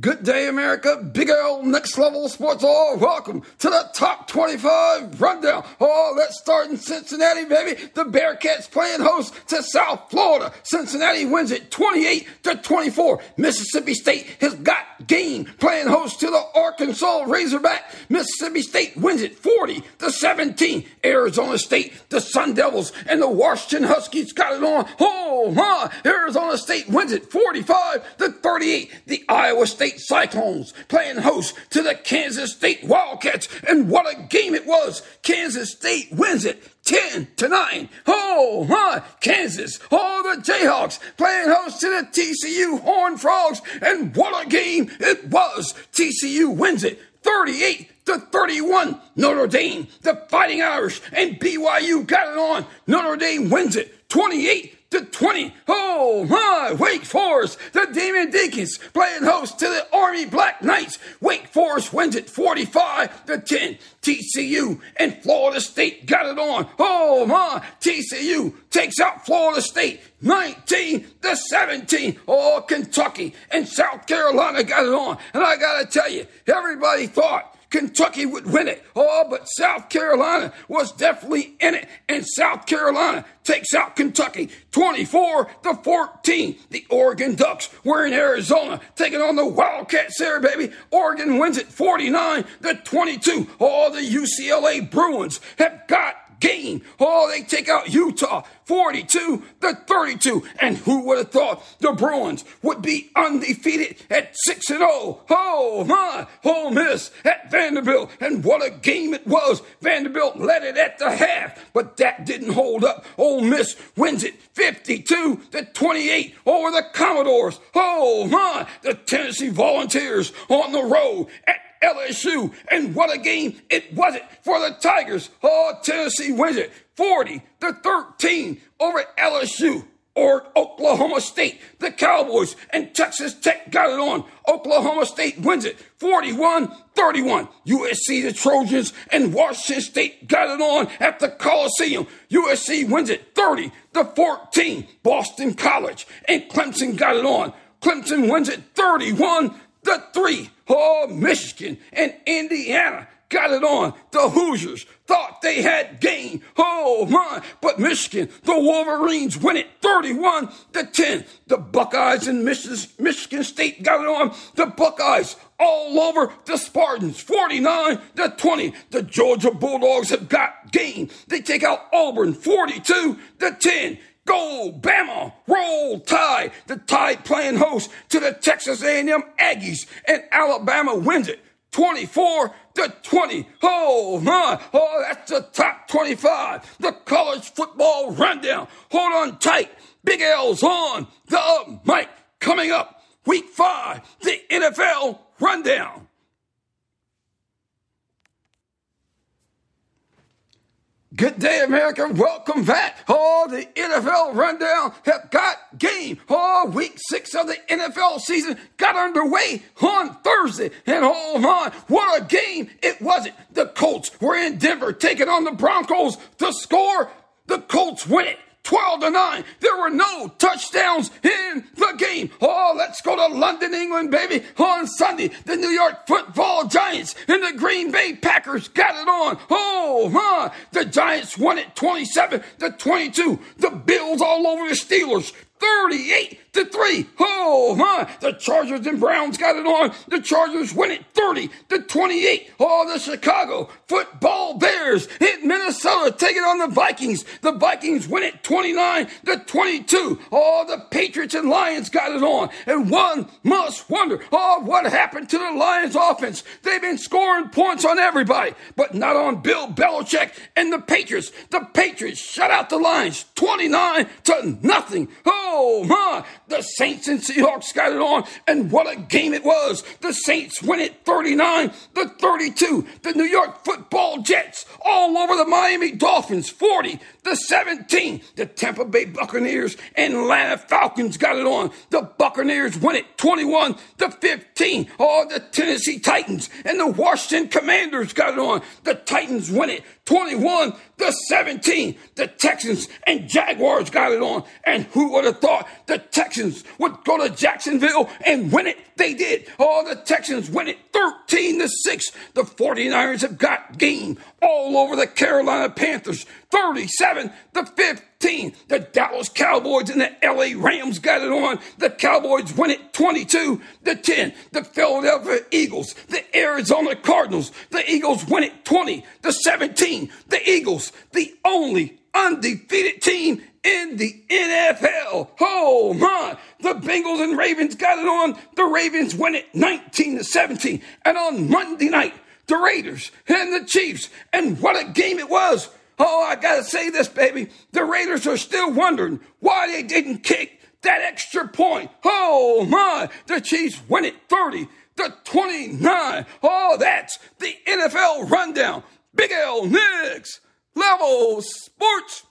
Good day, America. Big L, next level sports. Oh, welcome to the top 25 rundown. Oh, let's start in Cincinnati, baby. The Bearcats playing host to South Florida. Cincinnati wins it 28 to 24. Mississippi State has got game playing host to the Arkansas Razorback. Mississippi State wins it 40 to 17. Arizona State, the Sun Devils, and the Washington Huskies got it on. Oh, my. Arizona State wins it 45 to 38. The Iowa State State Cyclones playing host to the Kansas State Wildcats. And what a game it was! Kansas State wins it 10 to 9. Oh, my Kansas. Oh, the Jayhawks playing host to the TCU Horned Frogs. And what a game it was! TCU wins it 38 to 31. Notre Dame, the Fighting Irish, and BYU got it on. Notre Dame wins it 28 to 20. Oh my, Wake Forest, the Demon Deacons playing host to the Army Black Knights. Wake Forest wins it 45 to 10. TCU and Florida State got it on. Oh my, TCU takes out Florida State 19 to 17. Oh, Kentucky and South Carolina got it on. And I gotta tell you, everybody thought Kentucky would win it. Oh, but South Carolina was definitely in it. And South Carolina takes out Kentucky 24 to 14. The Oregon Ducks were in Arizona taking on the Wildcats there, baby. Oregon wins it 49 to 22. Oh, the UCLA Bruins have got game. Oh, they take out Utah 42 to 32. And who would have thought the Bruins would be undefeated at 6 and 0? Oh, my. Ole Miss at Vanderbilt. And what a game it was. Vanderbilt led it at the half, but that didn't hold up. Ole Miss wins it 52 to 28 over the Commodores. Oh, my. The Tennessee Volunteers on the road at LSU. And what a game it wasn't for the Tigers. Oh, Tennessee wins it 40 to 13 over LSU or Oklahoma State. The Cowboys and Texas Tech got it on. Oklahoma State wins it 41 31. USC, the Trojans, and Washington State got it on at the Coliseum. USC wins it 30 to 14. Boston College and Clemson got it on. Clemson wins it 31 the three, oh, Michigan and Indiana got it on. The Hoosiers thought they had game. Oh my, but Michigan, the Wolverines win it 31 to 10. The Buckeyes and Michigan State got it on. The Buckeyes all over the Spartans 49 to 20. The Georgia Bulldogs have got game. They take out Auburn 42 to 10. Go Bama! Roll Tide! The Tide playing host to the Texas A&M Aggies, and Alabama wins it 24 to 20. Oh my! Oh, that's the top 25. The college football rundown. Hold on tight. Big L's on the mic. Coming up, week five, the NFL rundown. Good day, America. Welcome back. Oh, the NFL rundown have got game. Oh, week six of the NFL season got underway on Thursday. And oh my, what a game it wasn't. The Colts were in Denver taking on the Broncos. The score, the Colts win it. 12 to 9. There were no touchdowns in the game. Oh, let's go to London, England, baby. On Sunday, the New York football Giants and the Green Bay Packers got it on. Oh, huh. The Giants won it 27 to 22. The Bills all over the Steelers. 38 to 3. Oh, my. The Chargers and Browns got it on. The Chargers win it 30 to 28. Oh, the Chicago football Bears in Minnesota taking on the Vikings. The Vikings win it 29 to 22. Oh, the Patriots and Lions got it on. And one must wonder, oh, what happened to the Lions offense? They've been scoring points on everybody, but not on Bill Belichick and the Patriots. The Patriots shut out the Lions 29 to nothing. Oh, Oh, my. The Saints and Seahawks got it on, and what a game it was. The Saints win it 39 to 32. The New York football Jets all over the Miami Dolphins 40 to 17. The Tampa Bay Buccaneers and Atlanta Falcons got it on. The Buccaneers win it 21 to 15. Oh, the Tennessee Titans and the Washington Commanders got it on. The Titans win it 21 to 17. The Texans and Jaguars got it on. And who would have thought the Texans would go to Jacksonville and win it? They did. Oh, the Texans win it 13 to 6. The 49ers have got game all over the Carolina Panthers 37 to 15. The Dallas Cowboys and the LA Rams got it on. The Cowboys win it 22 to 10. The Philadelphia Eagles, the Arizona Cardinals, the Eagles win it 20 to 17. The Eagles, the only undefeated team in the NFL. Oh my. The Bengals and Ravens got it on. The Ravens win it 19 to 17. And on Monday night, the Raiders and the Chiefs. And what a game it was. Oh, I gotta say this, baby. The Raiders are still wondering why they didn't kick that extra point. Oh my. The Chiefs win it 30 to 29. Oh, that's the NFL rundown. Big L Nix. Level Sports.